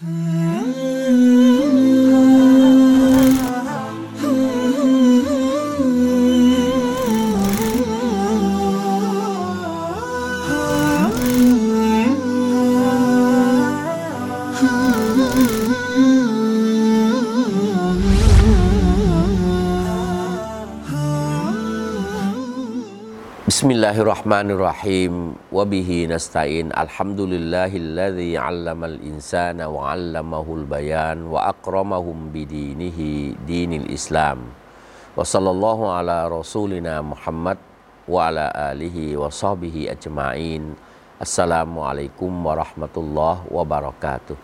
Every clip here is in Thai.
Mm. بسم الله الرحمن الرحيم وبه نستعين الحمد لله الذي علم الإنسان وعلمه البيان وأكرمهم بدينه دين الإسلام وصلى الله على رسولنا محمد وعلى آله وصحبه أجمعين السلام عليكم ورحمة الله وبركاته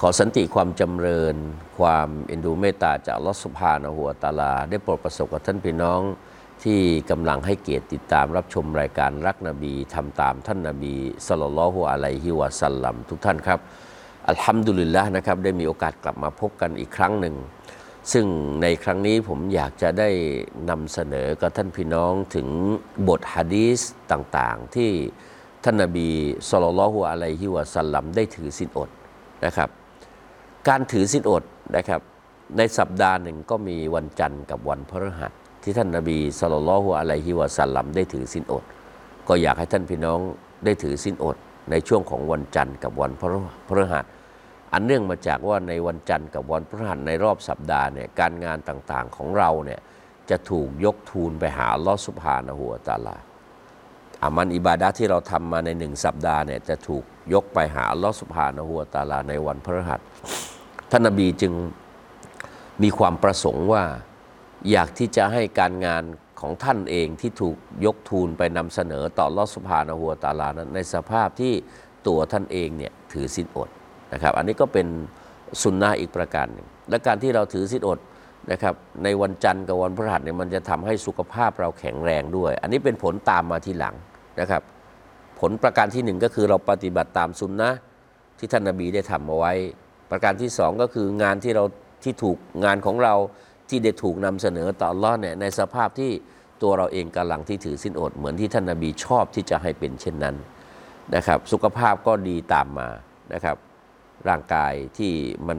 ขอสันติความจำเริญ ความเอ็นดูเมตตาจากอัลลอฮฺสุบฮานะฮูวะตะอาลา ได้โปรดประสบกับท่านพี่น้อง ที่กำลังให้เกียรติติดตามรับชมรายการรักนบีทำตามท่านนบีสลลลลอฮุอะลัยฮิวะสัลลัมทุกท่านครับอัลฮัมดุลิลละนะครับได้มีโอกาสกลับมาพบกันอีกครั้งหนึ่ง ซึ่งในครั้งนี้ผมอยากจะได้นำเสนอกับท่านพี่น้องถึงบทฮะดีสต่างๆ ที่ท่านนบีสลลลลอฮุอะลัยฮิวะสัลลัมได้ถือสินอดนะครับการถือสินอดนะครับในสัปดาห์หนึ่งก็มีวันจันทร์กับวันพฤหัส ที่ท่านนบีสุลต่านละฮ์อะลัยฮิวะสัลลัมได้ถือสินอด ก็อยากให้ท่านพี่น้องได้ถือสินอด ในช่วงของวันจันทร์กับวันพฤหัสอันเนื่องมาจากว่าในวันจันทร์กับวันพฤหัสในรอบสัปดาห์เนี่ยการงานต่างๆของเราเนี่ยจะถูกยกทูลไปหาลอสุบฮานะฮูวตาลาอามันอิบาดะที่เราทำมาในหนึ่งสัปดาห์เนี่ยจะถูกยกไปหาลอสุบฮานะฮูวตาลาในวันพฤหัสท่านนบีจึงมีความประสงค์ว่า อยากที่จะให้การงานของท่านเองที่ถูกยกทูลไปนำเสนอต่อลอสุภาณหัวตาลานั้นในสภาพที่ตัวท่านเองเนี่ยถือสินอดนะครับ อันนี้ก็เป็นสุนนะอีกประการหนึ่งและการที่เราถือสินอดนะครับในวันจันทร์กับวันพฤหัสเนี่ยมันจะทำให้สุขภาพเราแข็งแรงด้วย อันนี้เป็นผลตามมาทีหลังนะครับ ผลประการที่หนึ่งก็คือเราปฏิบัติตามสุนนะที่ท่านนบีได้ทำเอาไว้ ประการที่สองก็คืองานที่เราที่ถูกงานของเรา ที่ได้ถูกนำเสนอต่ออัลอฮ์เนี่ยในสภาพที่ตัวเราเองกำลังที่ถือสินอด เหมือนที่ท่านนบีชอบที่จะให้เป็นเช่นนั้นนะครับ สุขภาพก็ดีตามมานะครับ ร่างกายที่มัน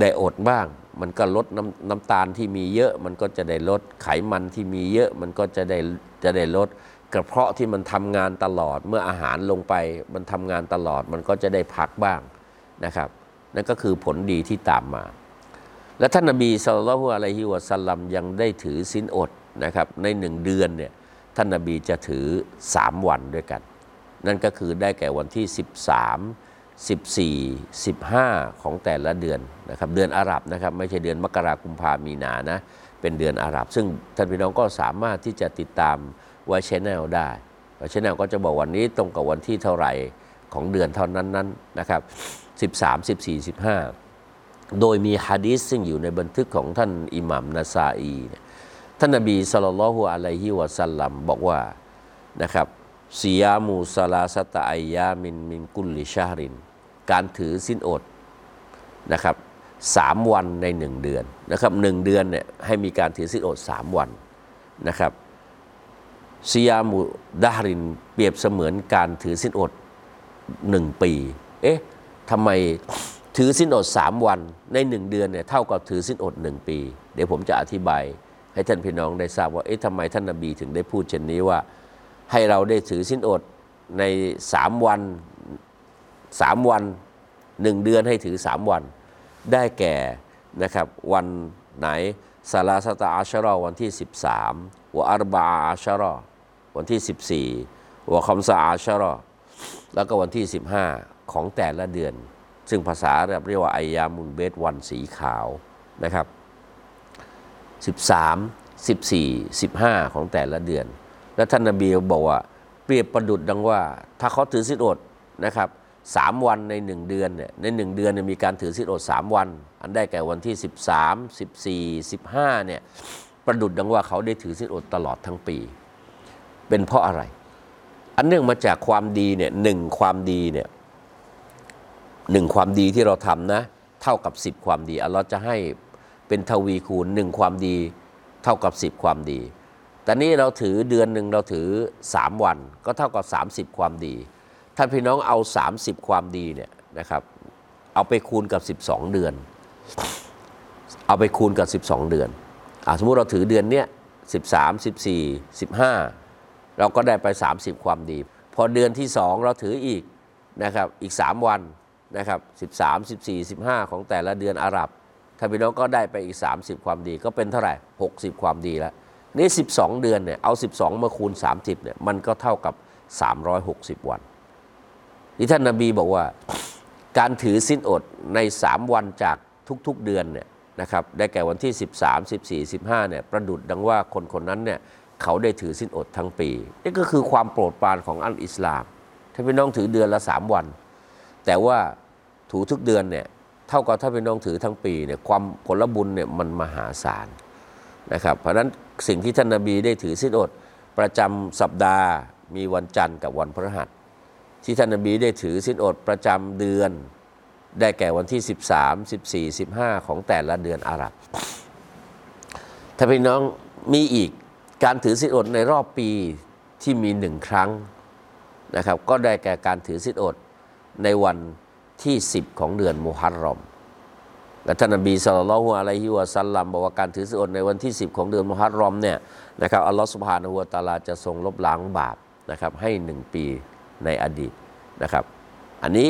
ได้อดบ้าง มันก็ลดน้ำน้ำตาลที่มีเยอะ มันก็จะได้ลดไขมันที่มีเยอะ มันก็จะได้จะได้ลดกระเพาะที่มันทำงานตลอดเมื่ออาหารลงไป มันทำงานตลอด มันก็จะได้พักบ้างนะครับ นั่นก็คือผลดีที่ตามมา และท่านนบีสุลต่านอะลัยฮิวะสัลลัมยังได้ถือสินอดนะครับในหนึ่งเดือนเนี่ยท่านนบีจะถือ 3 วันด้วยกัน นั่นก็คือได้แก่วันที่ 13 14 15 ของแต่ละเดือนนะครับเดือนอาหรับนะครับไม่ใช่เดือนมกราคมพามีนานะเป็นเดือนอาหรับ ซึ่งท่านพี่น้องก็สามารถที่จะติดตามไว้ชแนลได้ไว้ชแนลก็จะบอกวันนี้ตรงกับวันที่เท่าไหร่ของเดือนเท่านั้นนั้นนะครับ 13 14 15 โดยมีฮะดีษซึ่งอยู่ในบันทึกของท่านอิหมัมนาซาอีท่านนบีสุลต่านละฮุอะลัยฮิวะสัลลัมบอกว่านะครับซียามูซาลาสตะอายามินมินกุลลิชาริน การถือสินอดนะครับสามวันในหนึ่งเดือนนะครับหนึ่งเดือนเนี่ยให้มีการถือสินอดสามวันนะครับซียามูดารินเปรียบเสมือนการถือสินอดหนึ่งปี เอ๊ะทำไม ถือสินอดสามวันในหนึ่งเดือนเนี่ยเท่ากับถือสินอดหนึ่งปี เดี๋ยวผมจะอธิบายให้ท่านพี่น้องได้ทราบว่าเอ๊ะทำไมท่านนบีถึงได้พูดเช่นนี้ว่า ให้เราได้ถือสินอดในสามวันสามวันหนึ่งเดือนให้ถือสามวัน ได้แก่นะครับวันไหนซาลาสตาอาชรอวันที่ 13วะอารบาอาชรอวันที่ 14วะคอมซาอาชรอแล้วก็วันที่ 15 ของแต่ละเดือน ซึ่งภาษาเรียกว่าไอยามุนเบสวันสีขาวนะครับ 13 14 15 ของแต่ละเดือน และท่านนบีบอกว่า เปรียบประดุดดังว่า ถ้าเขาถือสิทธิอดนะครับสามวันในหนึ่งเดือนเนี่ยในหนึ่งเดือนเนี่ยมีการถือสิทธิอดสามวัน อันได้แก่วันที่ 13 14 15เนี่ยประดุดดังว่าเขาได้ถือสิทธิอดตลอดทั้งปี เป็นเพราะอะไร อันเนื่องมาจากความดีเนี่ยหนึ่งความดีเนี่ย หนึ่งความดีที่เราทำนะ เท่ากับสิบความดีอัลลอฮ์จะให้เป็นทวีคูณหนึ่งความดีเท่ากับสิบความดี แต่นี้เราถือเดือนหนึ่งเราถือสามวัน ก็เท่ากับ 30 ความดีท่านพี่น้องเอา 30 ความดีเนี่ยนะครับ เอาไปคูณกับ 12 เดือน เอาไปคูณกับ 12 เดือนอสมมุติเราถือเดือนเนี้ย13 14 15 เราก็ได้ไป 30 ความดี พอเดือนที่ 2 เราถืออีกนะครับอีก 3 วัน นะครับ13 14 15 ของแต่ละเดือนอาหรับถ้านพี่น้องก็ได้ไปอีก 30 ความดีก็เป็นเท่าไหร่ 60 ความดีแล้ว นี่ 12 เดือนเนี่ยเอา 12 มาคูณ 30เนี่ยมันก็เท่ากับ 360 วันที่ท่านนาบีบอกว่าการถือสิ้นอดใน 3 วันจากทุกๆเดือนเนี่ยนะครับได้แก่วันที่ 13 14 15เนี่ยประดุดดังว่าคนคนนั้นเนี่ยเขาได้ถือสิ้นอดทั้งปี นี่ก็คือความโปรดปรานของอัลอิสลาม ถ้าพี่น้องถือเดือนละ 3 วัน แต่ว่า ถูทุกเดือนเนี่ยเท่ากับถ้าพี่น้องถือทั้งปีเนี่ยความผลบุญเนี่ยมันมหาศาลนะครับเพราะนั้นสิ่งที่ท่านนาบีได้ถือสิ้นอดประจำสัปดาห์มีวันจันทร์กับวันพฤหัส ที่ท่านนบีได้ถือสิ้นอดประจำเดือน ได้แก่วันที่ 13 14 15 ของแต่ละเดือนอาหรับ ถ้าพี่น้องมีอีกการถือสิ้นอดในรอบปีที่มีหนึ่งครั้งนะครับก็ได้แก่การถือสิ้นอดในวัน ที่ 10 ของเดือนมุฮัรรอมและท่านนบีสุลต่านละฮ์อะลัยฮิวะสัลลัมบอกว่าการถือศีลอดในวันที่ 10 ของเดือนมุฮัรรอมเนี่ยนะครับอัลลอฮฺสุบฮานะฮูวตาลาจะทรงลบล้างบาปนะครับให้หนึ่งปีในอดีตนะครับ อันนี้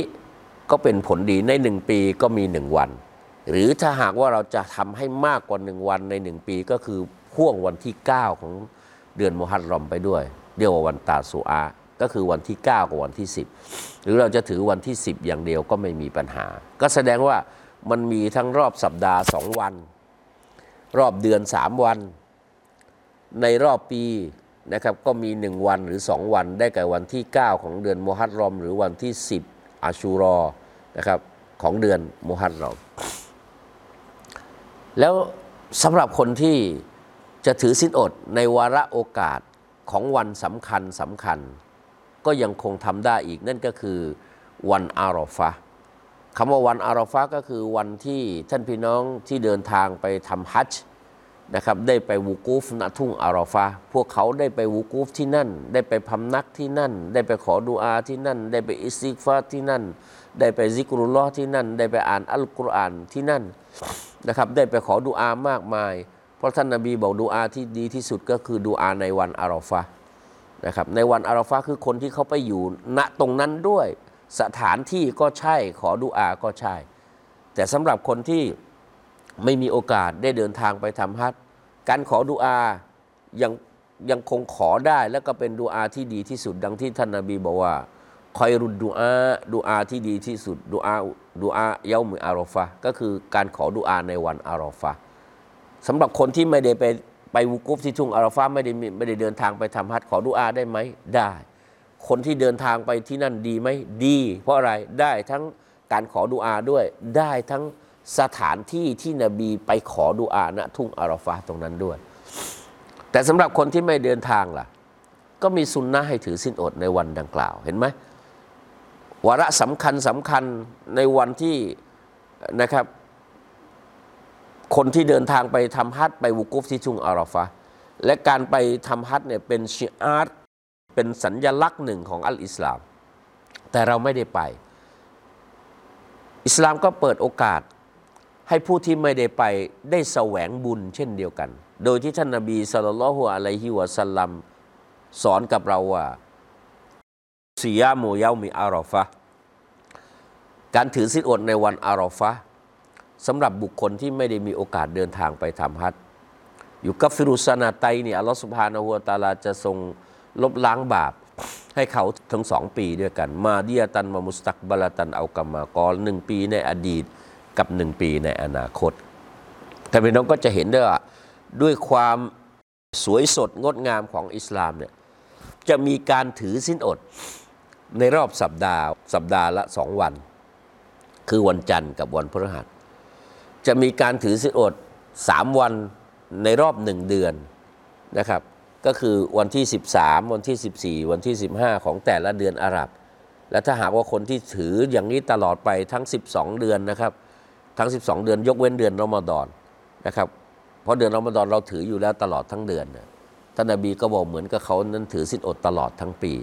ก็เป็นผลดีในหนึ่งปีก็มีหนึ่งวัน หรือถ้าหากว่าเราจะทำให้มากกว่าหนึ่งวันในหนึ่งปีก็คือพ่วงวันที่ 9 ของเดือนมุฮัรรอมไปด้วย เรียกว่าวันตาสุอา ก็คือวันที่ 9 กับวันที่ 10 หรือเราจะถือวันที่ 10 อย่างเดียวก็ไม่มีปัญหา ก็แสดงว่ามันมีทั้งรอบสัปดาห์ 2 วัน รอบเดือน 3 วัน ในรอบปีนะครับก็มี 1 วันหรือ 2 วัน ได้แก่วันที่ 9 ของเดือนมุฮัรรอม หรือวันที่ 10อาชูรอนะครับของเดือนมุฮัรรอม แล้วสำหรับคนที่จะถือสินอดในวาระโอกาสของวันสำคัญสำคัญ ก็ยังคงทำได้อีก นั่นก็คือวันอารอฟะคำว่าวันอารอฟะก็คือวันที่ท่านพี่น้องที่เดินทางไปทำฮัจญ์นะครับได้ไปวูกูฟณทุ่งอารอฟะพวกเขาได้ไปวูกูฟที่นั่น ได้ไปพำนักที่นั่น ได้ไปขอดุอาที่นั่น ได้ไปอิสติกฟาที่นั่น ได้ไปซิกรุลลอฮ์ที่นั่น ได้ไปอ่านอัลกุรอานที่นั่นนะครับได้ไปขอดุอามากมาย เพราะท่านนบีบอกดุอาที่ดีที่สุดก็คือดุอาในวันอารอฟะ นะครับในวันอาราฟะคือคนที่เขาไปอยู่ณตรงนั้นด้วยสถานที่ก็ใช่ขอดุอาก็ใช่ แต่สำหรับคนที่ไม่มีโอกาสได้เดินทางไปทำฮัจการขอดุอายังยังคงขอได้แล้วก็เป็นดุอาที่ดีที่สุดดังที่ท่านนาบีบอกว่าคอยรุดดุอาดุอาที่ดีที่สุดดุอาดุอาเยามืออาราฟะก็คือการขอดุอาในวันอาราฟะสำหรับคนที่ไม่ได้ไป ไปวุกุฟที่ทุ่งอาราฟาไม่ได้ไม่ได้เดินทางไปทำฮัจญ์ขอดุอาได้ไหมได้ คนที่เดินทางไปที่นั่นดีไหมดี เพราะอะไรได้ทั้งการขอดุอาด้วย ได้ทั้งสถานที่ที่นบีไปขอดุอาณทุ่งอาราฟาตรงนั้นด้วย แต่สำหรับคนที่ไม่เดินทางล่ะ ก็มีสุนนะให้ถือสินอดในวันดังกล่าวเห็นไหมวาระสำคัญสำคัญในวันที่นะครับ คนที่เดินทางไปทำฮัจญ์ไปวุกุฟที่ทุ่งอาราฟะและการไปทำฮัจญ์เนี่ยเป็นชิอาร์ตเป็นสัญญลักษณ์หนึ่งของอัลอิสลาม แต่เราไม่ได้ไป อิสลามก็เปิดโอกาสให้ผู้ที่ไม่ได้ไปได้แสวงบุญเช่นเดียวกัน โดยที่ท่านนบีสุลต่านละฮ์อะลัยฮิวะสัลลัมสอนกับเราว่าซิยาโมเยามีอาราฟะการถือศีลอดในวันอาราฟะ สำหรับบุคคลที่ไม่ได้มีโอกาสเดินทางไปทำฮัจอยู่กับฟิรุสนาไตเนี่ยอัลลอฮฺสุบฮานะฮูวตาลาจะทรงลบล้างบาป ให้เขาทั้งสองปีด้วยกัน มาเดียตันมามุสตักบาลตันเอากรรมากรหนึ่งปีในอดีตกับหนึ่งปีในอนาคตแต่พี่น้องก็จะเห็นได้ว่าด้วยความสวยสดงดงามของอิสลามเนี่ยจะมีการถือสิ้นอดในรอบสัปดาห์ สัปดาห์ละสองวัน คือวันจันทร์กับวันพฤหัส จะมีการถือศีลอด 3 วันในรอบหนึ่งเดือนนะครับ ก็คือวันที่ 13 วันที่ 14 วันที่ 15 ของแต่ละเดือนอาหรับ และถ้าหากว่าคนที่ถืออย่างนี้ตลอดไปทั้ง 12 เดือนนะครับ ทั้ง 12 เดือนยกเว้นเดือนรอมฎอนนะครับเพราะเดือนรอมฎอนเราถืออยู่แล้วตลอดทั้งเดือนนะท่านนบีก็บอกเหมือนกับเขานั้นถือศีลอดตลอดทั้งปี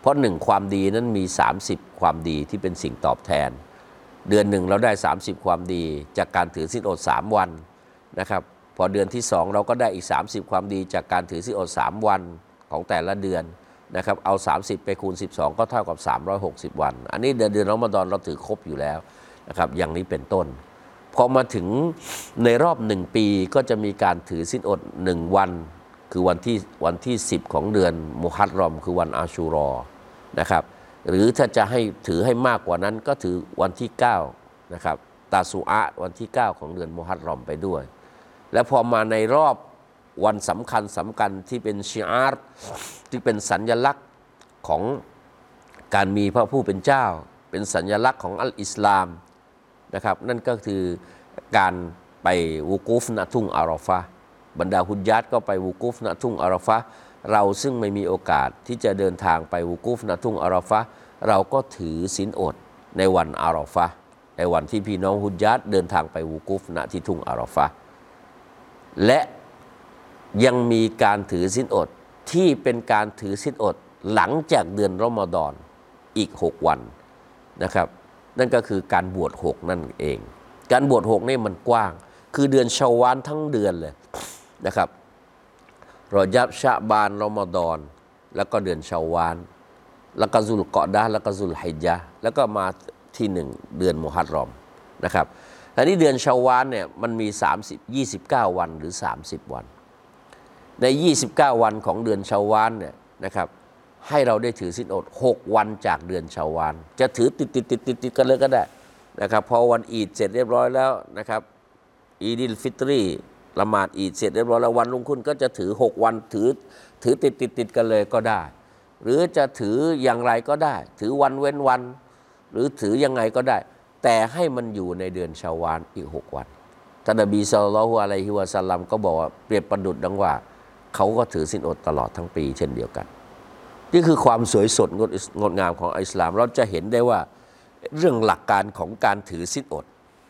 เพราะหนึ่งความดีนั้นมี 30 ความดีที่เป็นสิ่งตอบแทน เดือนหนึ่งเราได้ 30 ความดี จากการถือศีลอด 3 วันนะครับ พอเดือนที่ 2 เราก็ได้อีก 30 ความดี จากการถือศีลอด 3 วันของแต่ละเดือนนะครับเอา 30 ไปคูณ 12 ก็เท่ากับ 360 วัน อันนี้เดือนเดือนรอมฎอนเราถือครบอยู่แล้วนะครับอย่างนี้เป็นต้นพอมาถึงในรอบหนึ่งปีก็จะมีการถือศีลอดหนึ่งวัน คือวันที่วันที่ 10 ของเดือนมุฮัรรอม คือวันอาชูรอนะครับ หรือถ้าจะให้ถือให้มากกว่านั้นก็ถือวันที่9นะครับตาสุอะวันที่ 9 ของเดือนมุฮัรรอมไปด้วย และพอมาในรอบวันสำคัญสำคัญที่เป็นชิอาร์ที่เป็นสัญญลักษณ์ของการมีพระผู้เป็นเจ้า เป็นสัญญลักษณ์ของอัลอิสลามนะครับนั่นก็คือการไปวูกูฟณทุ่งอาราฟะบรรดาฮุญญาตก็ไปวูกูฟณทุ่งอาราฟะ เราซึ่งไม่มีโอกาสที่จะเดินทางไปวูกูฟณทุ่งอาราฟะเราก็ถือศีลอดในวันอาราฟะในวันที่พี่น้องฮุญญาตเดินทางไปวูกูฟณที่ทุ่งอาราฟะและยังมีการถือศีลอดที่เป็นการถือศีลอดหลังจากเดือนรอมฎอนอีก 6 วันนะครับ นั่นก็คือการบวชหกนั่นเอง การบวชหกนี่มันกว้าง คือเดือนชาวานทั้งเดือนเลยนะครับ รอยับชะบานรอมฎอน แล้วก็เดือนชาวาน แล้วก็ซุลกอดาแล้วก็ซุลฮิจญะฮ์แล้วก็มาที่หนึ่งเดือนมุฮัรรอมนะครับทีนี้เดือนเชาวาลเนี่ยมันมี 30 29 วันหรือ 30 วัน ใน 29 วันของเดือนเชาวาลเนี่ยนะครับให้เราได้ถือศีลอด 6 วันจากเดือนเชาวาล จะถือติดติดติดติดติดกันเลยก็ได้นะครับพอวันอีดเสร็จเรียบร้อยแล้วนะครับอีดิลฟิตรี ละหมาดอีดเสร็จเรียบร้อยแล้ววันรุ่งขึ้นก็จะถือ 6 วันถือถือติดติดติดกันเลยก็ได้ หรือจะถืออย่างไรก็ได้ ถือวันเว้นวัน หรือถือยังไงก็ได้ แต่ให้มันอยู่ในเดือนชาวานอีก 6 วันท่านนบีสุลต่านอะลัยฮิวะสัลลัมก็บอกว่าเปรียบประดุดดังว่า เขาก็ถือสินอดตลอดทั้งปี เช่นเดียวกัน นี่คือความสวยสดงดงดงามของอิสลาม เราจะเห็นได้ว่าเรื่องหลักการของการถือสินอด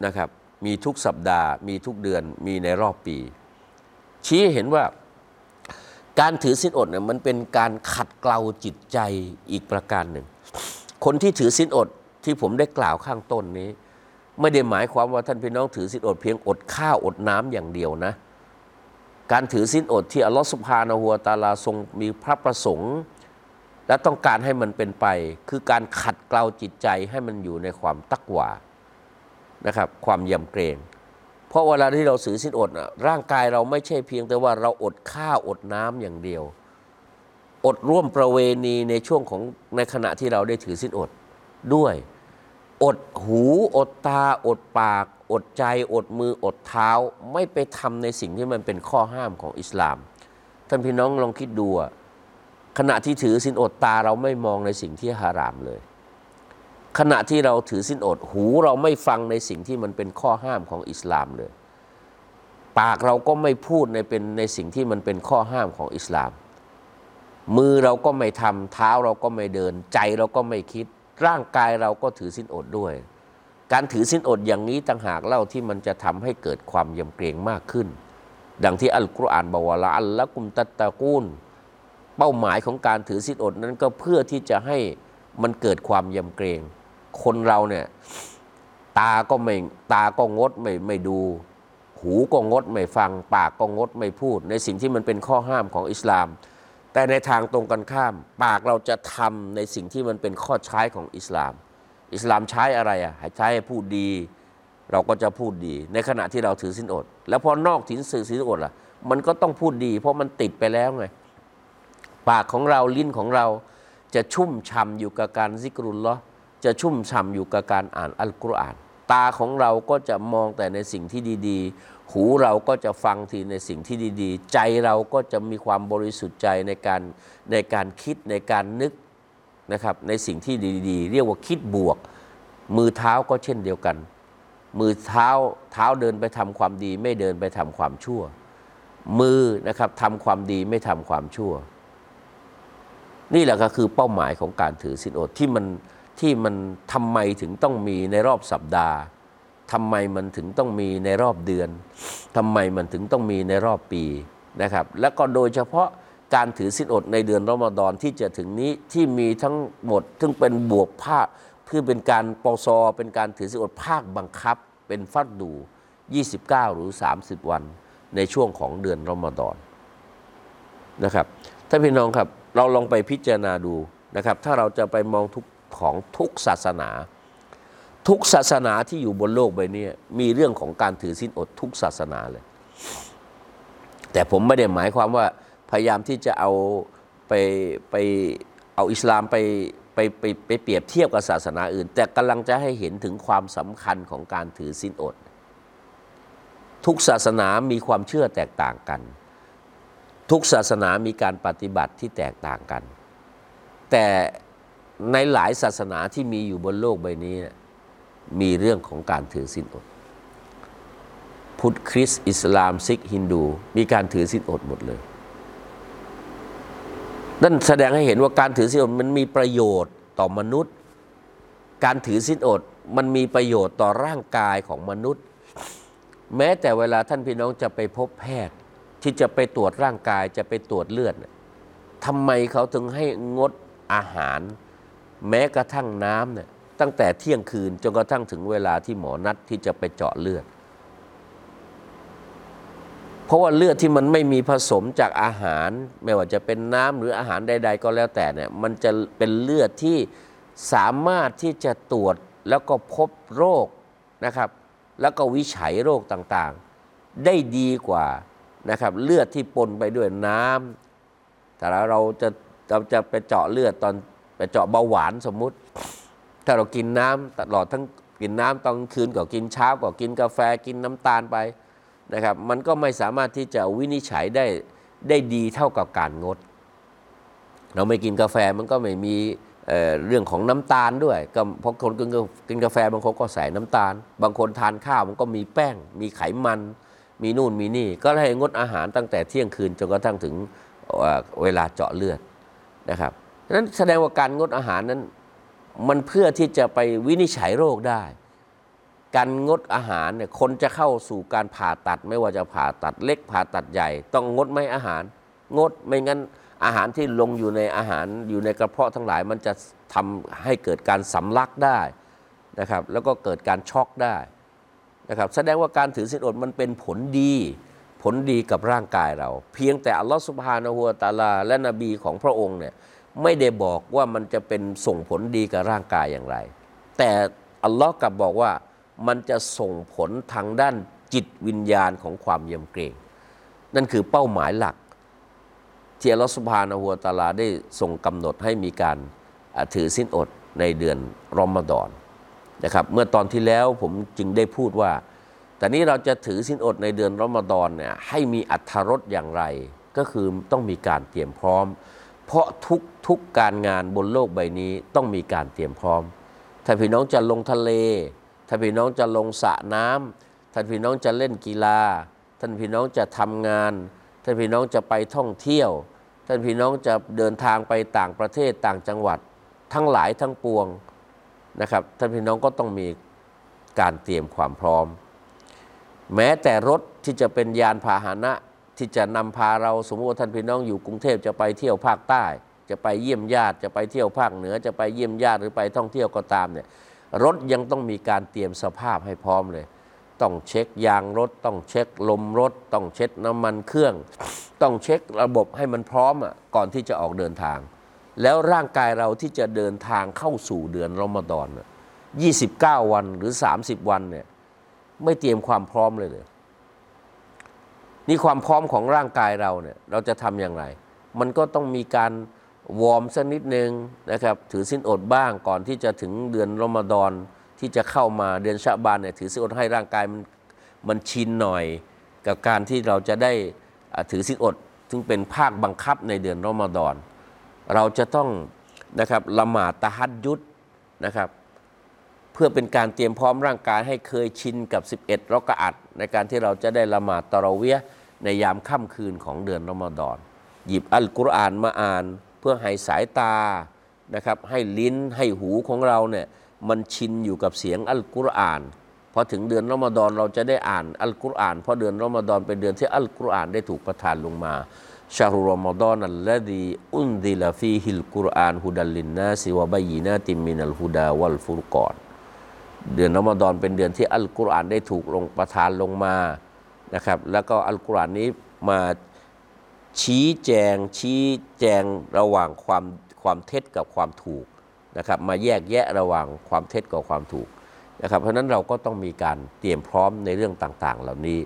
นะครับ มีทุกสัปดาห์ มีทุกเดือน มีในรอบปี ชี้เห็นว่าการถือสินอดเนี่ยมันเป็นการขัดเกลาจิตใจอีกประการหนึ่ง คนที่ถือสินอดที่ผมได้กล่าวข้างต้นนี้ ไม่ได้หมายความว่าท่านพี่น้องถือสินอดเพียงอดข้าวอดน้ำอย่างเดียวนะ การถือสินอดที่อัลลอฮฺสุบฮานะฮูวตาลาทรงมีพระประสงค์ และต้องการให้มันเป็นไป คือการขัดเกลาจิตใจให้มันอยู่ในความตักหวา นะครับความยำเกรง เพราะเวลาที่เราถือสินอดนะร่างกายเราไม่ใช่เพียงแต่ว่าเราอดข้าวอดน้ำอย่างเดียว อดร่วมประเวณีในช่วงของในขณะที่เราได้ถือสินอดด้วย อดหูอดตา อดปาก อดใจ อดมืออดเท้า ไม่ไปทำในสิ่งที่มันเป็นข้อห้ามของอิสลาม ท่านพี่น้องลองคิดดูขณะที่ถือสินอดตาเราไม่มองในสิ่งที่ฮารามเลย ขณะที่เราถือสินอดหูเราไม่ฟังในสิ่งที่มันเป็นข้อห้ามของอิสลามเลย ปากเราก็ไม่พูดในเป็นในสิ่งที่มันเป็นข้อห้ามของอิสลาม มือเราก็ไม่ทำเท้าเราก็ไม่เดิน ใจเราก็ไม่คิด ร่างกายเราก็ถือสินอดด้วย การถือสินอดอย่างนี้ต่างหากเล่าที่มันจะทำให้เกิดความยำเกรงมากขึ้น ดังที่อัลกุรอานบอกว่าละอัลละกุมตัตตะกูลเป้าหมายของการถือสินอดนั้นก็เพื่อที่จะให้มันเกิดความยำเกรง คนเราเนี่ย ตาก็ไม่ตาก็งดไม่ไม่ดู หูก็งดไม่ฟัง ปากก็งดไม่พูด ในสิ่งที่มันเป็นข้อห้ามของอิสลาม แต่ในทางตรงกันข้าม ปากเราจะทำในสิ่งที่มันเป็นข้อใช้ของอิสลาม อิสลามใช้อะไรอะให้ใช้ให้พูดดี เราก็จะพูดดี ในขณะที่เราถือสินอด แล้วพอนอกถิ่นสื่อสินอดล่ะ มันก็ต้องพูดดี เพราะมันติดไปแล้วไงปากของเราลิ้นของเราจะชุ่มช่ำอยู่กับการซิกรุลลอฮ์ จะชุ่มช่ำอยู่กับการอ่านอัลกุรอาน ตาของเราก็จะมองแต่ในสิ่งที่ดีๆ หูเราก็จะฟังทีในสิ่งที่ดีๆ ใจเราก็จะมีความบริสุทธิ์ใจในการในการคิดในการนึกนะครับในสิ่งที่ดีๆ เรียกว่าคิดบวก มือเท้าก็เช่นเดียวกัน มือเท้าเท้าเดินไปทำความดี ไม่เดินไปทำความชั่ว มือนะครับทำความดีไม่ทำความชั่ว นี่แหละก็คือเป้าหมายของการถือศีลอดที่มัน ที่มันทำไมถึงต้องมีในรอบสัปดาห์ทำไมมันถึงต้องมีในรอบเดือนทำไมมันถึงต้องมีในรอบปีนะครับ แล้วก็โดยเฉพาะการถือศีลอดในเดือนรอมฎอนที่จะถึงนี้ที่มีทั้งหมด ซึ่งเป็นบวกภาคเพื่อเป็นการปซอเป็นการถือศีลอดภาคบังคับ เป็นฟัดดู 29 หรือ 30 วันในช่วงของเดือนรอมฎอนนะครับท่านพี่น้องครับเราลองไปพิจารณาดูนะครับ ถ้าเราจะไปมองทุก ของทุกศาสนา ทุกศาสนาที่อยู่บนโลกใบนี้มีเรื่องของการถือศีลอดทุกศาสนาเลย แต่ผมไม่ได้หมายความว่าพยายามที่จะเอาไปไปเอาอิสลามไปไปไปไปเปรียบเทียบกับศาสนาอื่น แต่กำลังจะให้เห็นถึงความสำคัญของการถือศีลอด ทุกศาสนามีความเชื่อแตกต่างกัน ทุกศาสนามีการปฏิบัติที่แตกต่างกัน แต่ ในหลายศาสนาที่มีอยู่บนโลกใบนี้ มีเรื่องของการถือศีลอด พุทธคริสต์อิสลามซิกฮินดู มีการถือศีลอดหมดเลยนั่นแสดงให้เห็นว่าการถือศีลอดมันมีประโยชน์ต่อมนุษย์ การถือศีลอดมันมีประโยชน์ต่อร่างกายของมนุษย์ แม้แต่เวลาท่านพี่น้องจะไปพบแพทย์ ที่จะไปตรวจร่างกายจะไปตรวจเลือดทำไมเขาถึงให้งดอาหาร แม้กระทั่งน้ำเนี่ยตั้งแต่เที่ยงคืนจนกระทั่งถึงเวลาที่หมอนัดที่จะไปเจาะเลือด เพราะว่าเลือดที่มันไม่มีผสมจากอาหาร ไม่ว่าจะเป็นน้ำหรืออาหารใด ๆ ก็แล้วแต่เนี่ยมันจะเป็นเลือดที่สามารถที่จะตรวจแล้วก็พบโรคนะครับ แล้วก็วิจัยโรคต่างๆ ได้ดีกว่านะครับเลือดที่ปนไปด้วยน้ำแต่เราจะเราจะไปเจาะเลือดตอน ไปเจาะเบาหวานสมมุติ ถ้าเรากินน้ำตลอดทั้งกินน้ำตอนคืนก็กินเช้าก็กินกาแฟกินน้ำตาลไปนะครับ มันก็ไม่สามารถที่จะวินิจฉัยได้ได้ดีเท่ากับการงด เราไม่กินกาแฟมันก็ไม่มีเเรื่องของน้ำตาลด้วยก็เพราะคนกินกินกาแฟบางคนก็ใส่น้ำตาล บางคนทานข้าวมันก็มีแป้ง มีไขมัน มีนู่นมีนี่ ก็ให้งดอาหารตั้งแต่เที่ยงคืนจนกระทั่งถึงเเวลาเจาะเลือดนะครับ ฉะนั้นแสดงว่าการงดอาหารนั้น มันเพื่อที่จะไปวินิจฉัยโรคได้ การงดอาหารเนี่ยคนจะเข้าสู่การผ่าตัด ไม่ว่าจะผ่าตัดเล็กผ่าตัดใหญ่ ต้องงดไหมอาหาร งดไม่งั้นอาหารที่ลงอยู่ในอาหารอยู่ในกระเพาะทั้งหลาย มันจะทำให้เกิดการสำลักได้นะครับ แล้วก็เกิดการช็อกได้นะครับแสดงว่าการถือศีลอดมันเป็นผลดี ผลดีกับร่างกายเรา เพียงแต่อัลลอฮฺสุบฮานะฮูวะตาลา และนบีของพระองค์เนี่ย ไม่ได้บอกว่ามันจะเป็นส่งผลดีกับร่างกายอย่างไร แต่อัลลอฮ์กลับบอกว่ามันจะส่งผลทางด้านจิตวิญญาณของความเยำเกรง นั่นคือเป้าหมายหลัก ที่อัลลอฮฺสุบฮานะฮูวตาลาได้ทรงกำหนดให้มีการถือสิ้นอดในเดือนรอมฎอนนะครับเมื่อตอนที่แล้วผมจึงได้พูดว่า แต่นี้เราจะถือสิ้นอดในเดือนรอมฎอนเนี่ยให้มีอัธรสอย่างไร ก็คือต้องมีการเตรียมพร้อม เพราะทุกทุกการงานบนโลกใบนี้ต้องมีการเตรียมพร้อม ถ้าพี่น้องจะลงทะเล ถ้าพี่น้องจะลงสระน้ำถ้านพี่น้องจะเล่นกีฬา ท่านพี่น้องจะทำงาน ท่านพี่น้องจะไปท่องเที่ยว ท่านพี่น้องจะเดินทางไปต่างประเทศต่างจังหวัด ทั้งหลายทั้งปวงนะครับ ท่านพี่น้องก็ต้องมีการเตรียมความพร้อม แม้แต่รถที่จะเป็นยานพาหนะ ที่จะนำพาเราสมมติว่าท่านพี่น้องอยู่กรุงเทพจะไปเที่ยวภาคใต้ จะไปเยี่ยมญาติจะไปเที่ยวภาคเหนือ จะไปเยี่ยมญาติหรือไปท่องเที่ยวก็ตามเนี่ยรถยังต้องมีการเตรียมสภาพให้พร้อมเลย ต้องเช็คยางรถ ต้องเช็คลมรถ ต้องเช็คน้ำมันเครื่อง ต้องเช็คระบบให้มันพร้อมอะก่อนที่จะออกเดินทาง แล้วร่างกายเราที่จะเดินทางเข้าสู่เดือนรอมฎอน29 วันหรือ 30 วันเนี่ยไม่เตรียมความพร้อมเลยเลย นี่ความพร้อมของร่างกายเราเนี่ยเราจะทำอย่างไร มันก็ต้องมีการวอร์มสักนิดนึงนะครับถือสิ้นอดบ้างก่อนที่จะถึงเดือนรอมฎอนที่จะเข้ามาเดือนชะบานเนี่ยถือสิ้นอดให้ร่างกายมันมันชินหน่อย กับการที่เราจะได้ถือสิ้นอด ซึ่งเป็นภาคบังคับในเดือนรอมฎอนเราจะต้องนะครับละหมาดตะฮัดยุดนะครับ เพื่อเป็นการเตรียมพร้อมร่างกายให้เคยชินกับ 11รักอะอัดในการที่เราจะได้ละหมาดตะเราเวียในยามค่ำคืนของเดือนรอมฎอน หยิบอัลกุรอานมาอ่าน เพื่อให้สายตานะครับให้ลิ้นให้หูของเราเนี่ยมันชินอยู่กับเสียงอัลกุรอานพอถึงเดือนรอมฎอนเราจะได้อ่านอัลกุรอานเพราะเดือนรอมฎอนเป็นเดือนที่อัลกุรอานได้ถูกประทานลงมาชารุรอมฎอนัลลดีอุนดิลฟีฮิลกุรอานฮุดัลลินนาซิวะบัยีนาติมินัลฮุดาวัลฟุรกอน เดือนรอมฎอนเป็นเดือนที่อัลกุรอานได้ถูกลงประทานลงมานะครับ แล้วก็อัลกุรอานนี้มาชี้แจงชี้แจงระหว่างความความเท็จกับความถูกนะครับ มาแยกแยะระหว่างความเท็จกับความถูกนะครับ เพราะฉะนั้นเราก็ต้องมีการเตรียมพร้อมในเรื่องต่างๆ เหล่านี้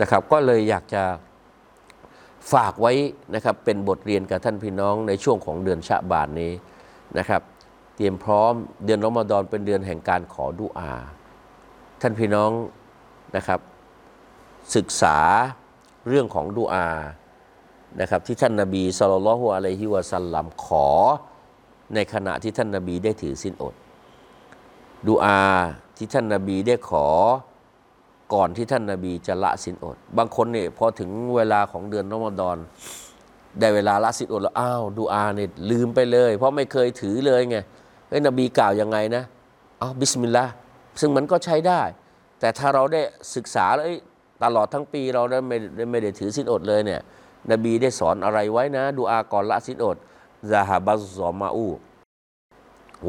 นะครับ ก็เลยอยากจะฝากไว้นะครับเป็นบทเรียนกับท่านพี่น้องในช่วงของเดือนชะบานนี้นะครับ เตรียมพร้อมเดือนรอมฎอนเป็นเดือนแห่งการขอดุอา ท่านพี่น้องนะครับ ศึกษาเรื่องของดุอานะครับที่ท่านนาบีสุลต่านละฮ์อะลัยฮิวะสัลลัมขอในขณะที่ท่านนาบีได้ถือสินอดดุอาที่ท่านนาบีได้ขอก่อนที่ท่านนาบีจะละสินอด บางคนเนี่ยพอถึงเวลาของเดือนรอมฎอนได้เวลาละสินอดแล้วอ้าวดูอาเนี่ยลืมไปเลย เพราะไม่เคยถือเลยไง เฮ้นบีกล่าวยังไงนะอ้าวบิสมิลลาห์ซึ่งมันก็ใช้ได้ แต่ถ้าเราได้ศึกษาแล้วตลอดทั้งปีเราได้ไม่ได้ไม่ได้ถือศีลอดเลยเนี่ย นบีได้สอนอะไรไว้นะ ดูอาก่อนละศีลอดซาฮาบัซซอมาอู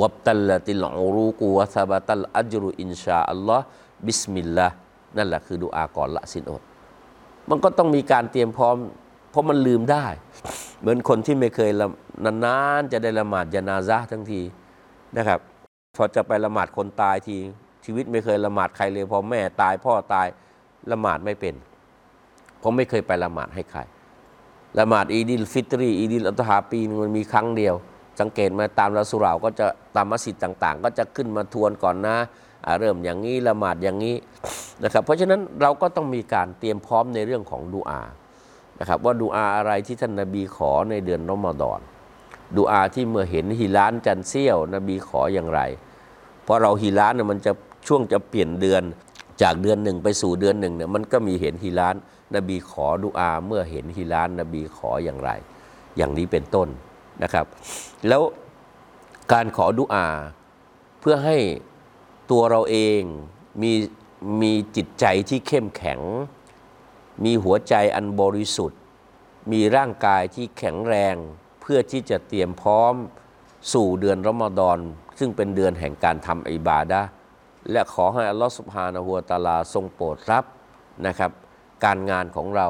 วับตัลลติลอูรูกูวะซาบะตัลอัจรุอินชาอัลลอฮ์บิสมิลลาห์นั่นแหละคือดูอาก่อนละสินอด มันก็ต้องมีการเตรียมพร้อม เพราะมันลืมได้ เหมือนคนที่ไม่เคยละนานๆจะได้ละหมาดญะนาซะฮ์ทั้งที นะครับ พอจะไปละหมาดคนตายทีชีวิตไม่เคยละหมาดใครเลยพอแม่ตายพ่อตายละหมาดไม่เป็นผมไม่เคยไปละหมาดให้ใครละหมาดอีดิลฟิตรีอีดิลอัตฮาปีมันมีครั้งเดียว สังเกตมาตามสุเหร่าก็จะตามมัสยิดต่างๆ ก็จะขึ้นมาทวนก่อนนะเริ่มอย่างนี้ละหมาดอย่างนี้นะครับ เพราะฉะนั้นเราก็ต้องมีการเตรียมพร้อมในเรื่องของดูอานะครับว่าดูอาอะไรที่ท่านนบีขอในเดือนรอมฎอน ดูอาที่เมื่อเห็นฮิลานจันเซี่ยวนบีขออย่างไร เพราะเราฮิลานเนี่ยมันจะช่วงจะเปลี่ยนเดือนจากเดือนหนึ่งไปสู่เดือนหนึ่งเนี่ยมันก็มีเห็นฮิลานนบีขอดุอาเมื่อเห็นฮิลานนบีขออย่างไร อย่างนี้เป็นต้นนะครับ แล้วการขอดุอาเพื่อให้ตัวเราเองมีมีจิตใจที่เข้มแข็ง มีหัวใจอันบริสุทธิ์ มีร่างกายที่แข็งแรง เพื่อที่จะเตรียมพร้อมสู่เดือนรอมฎอนซึ่งเป็นเดือนแห่งการทำอิบาดะและขอให้อัลลอฮฺสุบฮานะฮูวตาลาทรงโปรดรับนะครับ การงานของเรา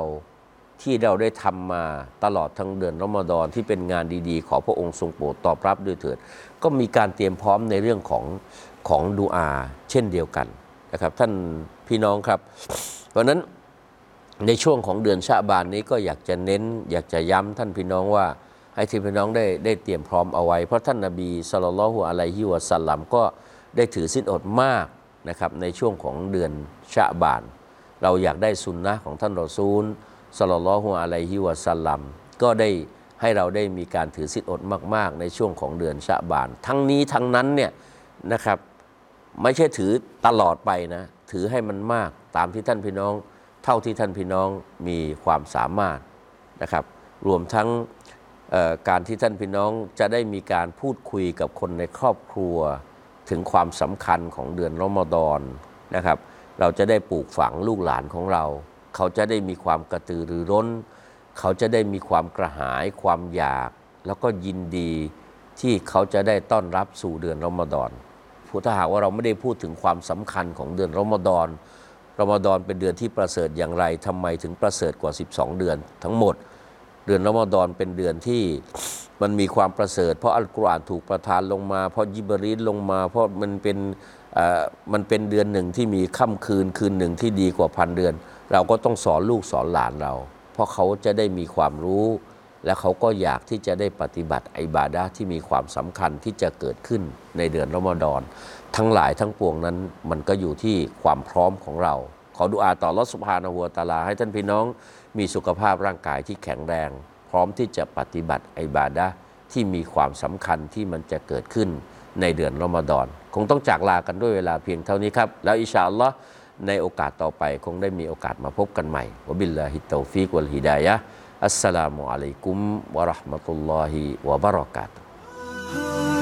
ที่เราได้ทำมาตลอดทั้งเดือนรอมฎอนที่เป็นงานดีๆ ขอพระองค์ทรงโปรดตอบรับด้วยเถิด ก็มีการเตรียมพร้อมในเรื่องของของดูอาเช่นเดียวกันนะครับ ท่านพี่น้องครับ เพราะนั้นในช่วงของเดือนชะบานนี้ก็อยากจะเน้น อยากจะย้ำท่านพี่น้องว่า ให้ที่พี่น้องได้ได้เตรียมพร้อมเอาไว้ เพราะท่านนบีสุลต่านละฮุอะลัยฮิวะสัลลัมก็ได้ถือสินอดมากนะครับในช่วงของเดือนชะบาน เราอยากได้สุนนะของท่านรอซูลสลลัลลอฮุอะลัยฮิวะสัลลัมก็ได้ให้เราได้มีการถือสิทธิอดมาก ๆ ในช่วงของเดือนชะบาน ทั้งนี้ทั้งนั้นเนี่ยนะครับไม่ใช่ถือตลอดไปนะถือให้มันมากตามที่ท่านพี่น้อง เท่าที่ท่านพี่น้องมีความสามารถนะครับรวมทั้ง การที่ท่านพี่น้องจะได้มีการพูดคุยกับคนในครอบครัว ถึงความสำคัญของเดือนรอมฎอนนะครับ เราจะได้ปลูกฝังลูกหลานของเรา เขาจะได้มีความกระตือรือร้น เขาจะได้มีความกระหายความอยาก แล้วก็ยินดีที่เขาจะได้ต้อนรับสู่เดือนรอมฎอนผู้ถ้าหากว่าเราไม่ได้พูดถึงความสำคัญของเดือนรอมฎอนรอมฎอนเป็นเดือนที่ประเสริฐอย่างไรทำไมถึงประเสริฐกว่า 12 เดือนทั้งหมด เดือนรอมฎอนเป็นเดือนที่มันมีความประเสริฐ เพราะอัลกุรอานถูกประทานลงมา เพราะยิบรีลลงมา เพราะมันเป็นมันเป็นเดือนหนึ่งที่มีค่ำคืนคืนหนึ่งที่ดีกว่าพันเดือน เราก็ต้องสอนลูกสอนหลานเรา เพราะเขาจะได้มีความรู้ และเขาก็อยากที่จะได้ปฏิบัติไอบาดะห์ที่มีความสำคัญที่จะเกิดขึ้นในเดือนรอมฎอน ทั้งหลายทั้งปวงนั้นมันก็อยู่ที่ความพร้อมของเรา ขอดุอาต่อรอสุภานะฮัวตะอาลา ให้ท่านพี่น้องมีสุขภาพร่างกายที่แข็งแรง พร้อมที่จะปฏิบัติไอบาดะที่มีความสำคัญที่มันจะเกิดขึ้นในเดือนรอมฎอน คงต้องจากลากันด้วยเวลาเพียงเท่านี้ครับ แล้วอิชาอัลลอฮ์ในโอกาสต่อไปคงได้มีโอกาสมาพบกันใหม่وبالله التوفيق والهداية السلام عليكم ورحمة الله وبركاته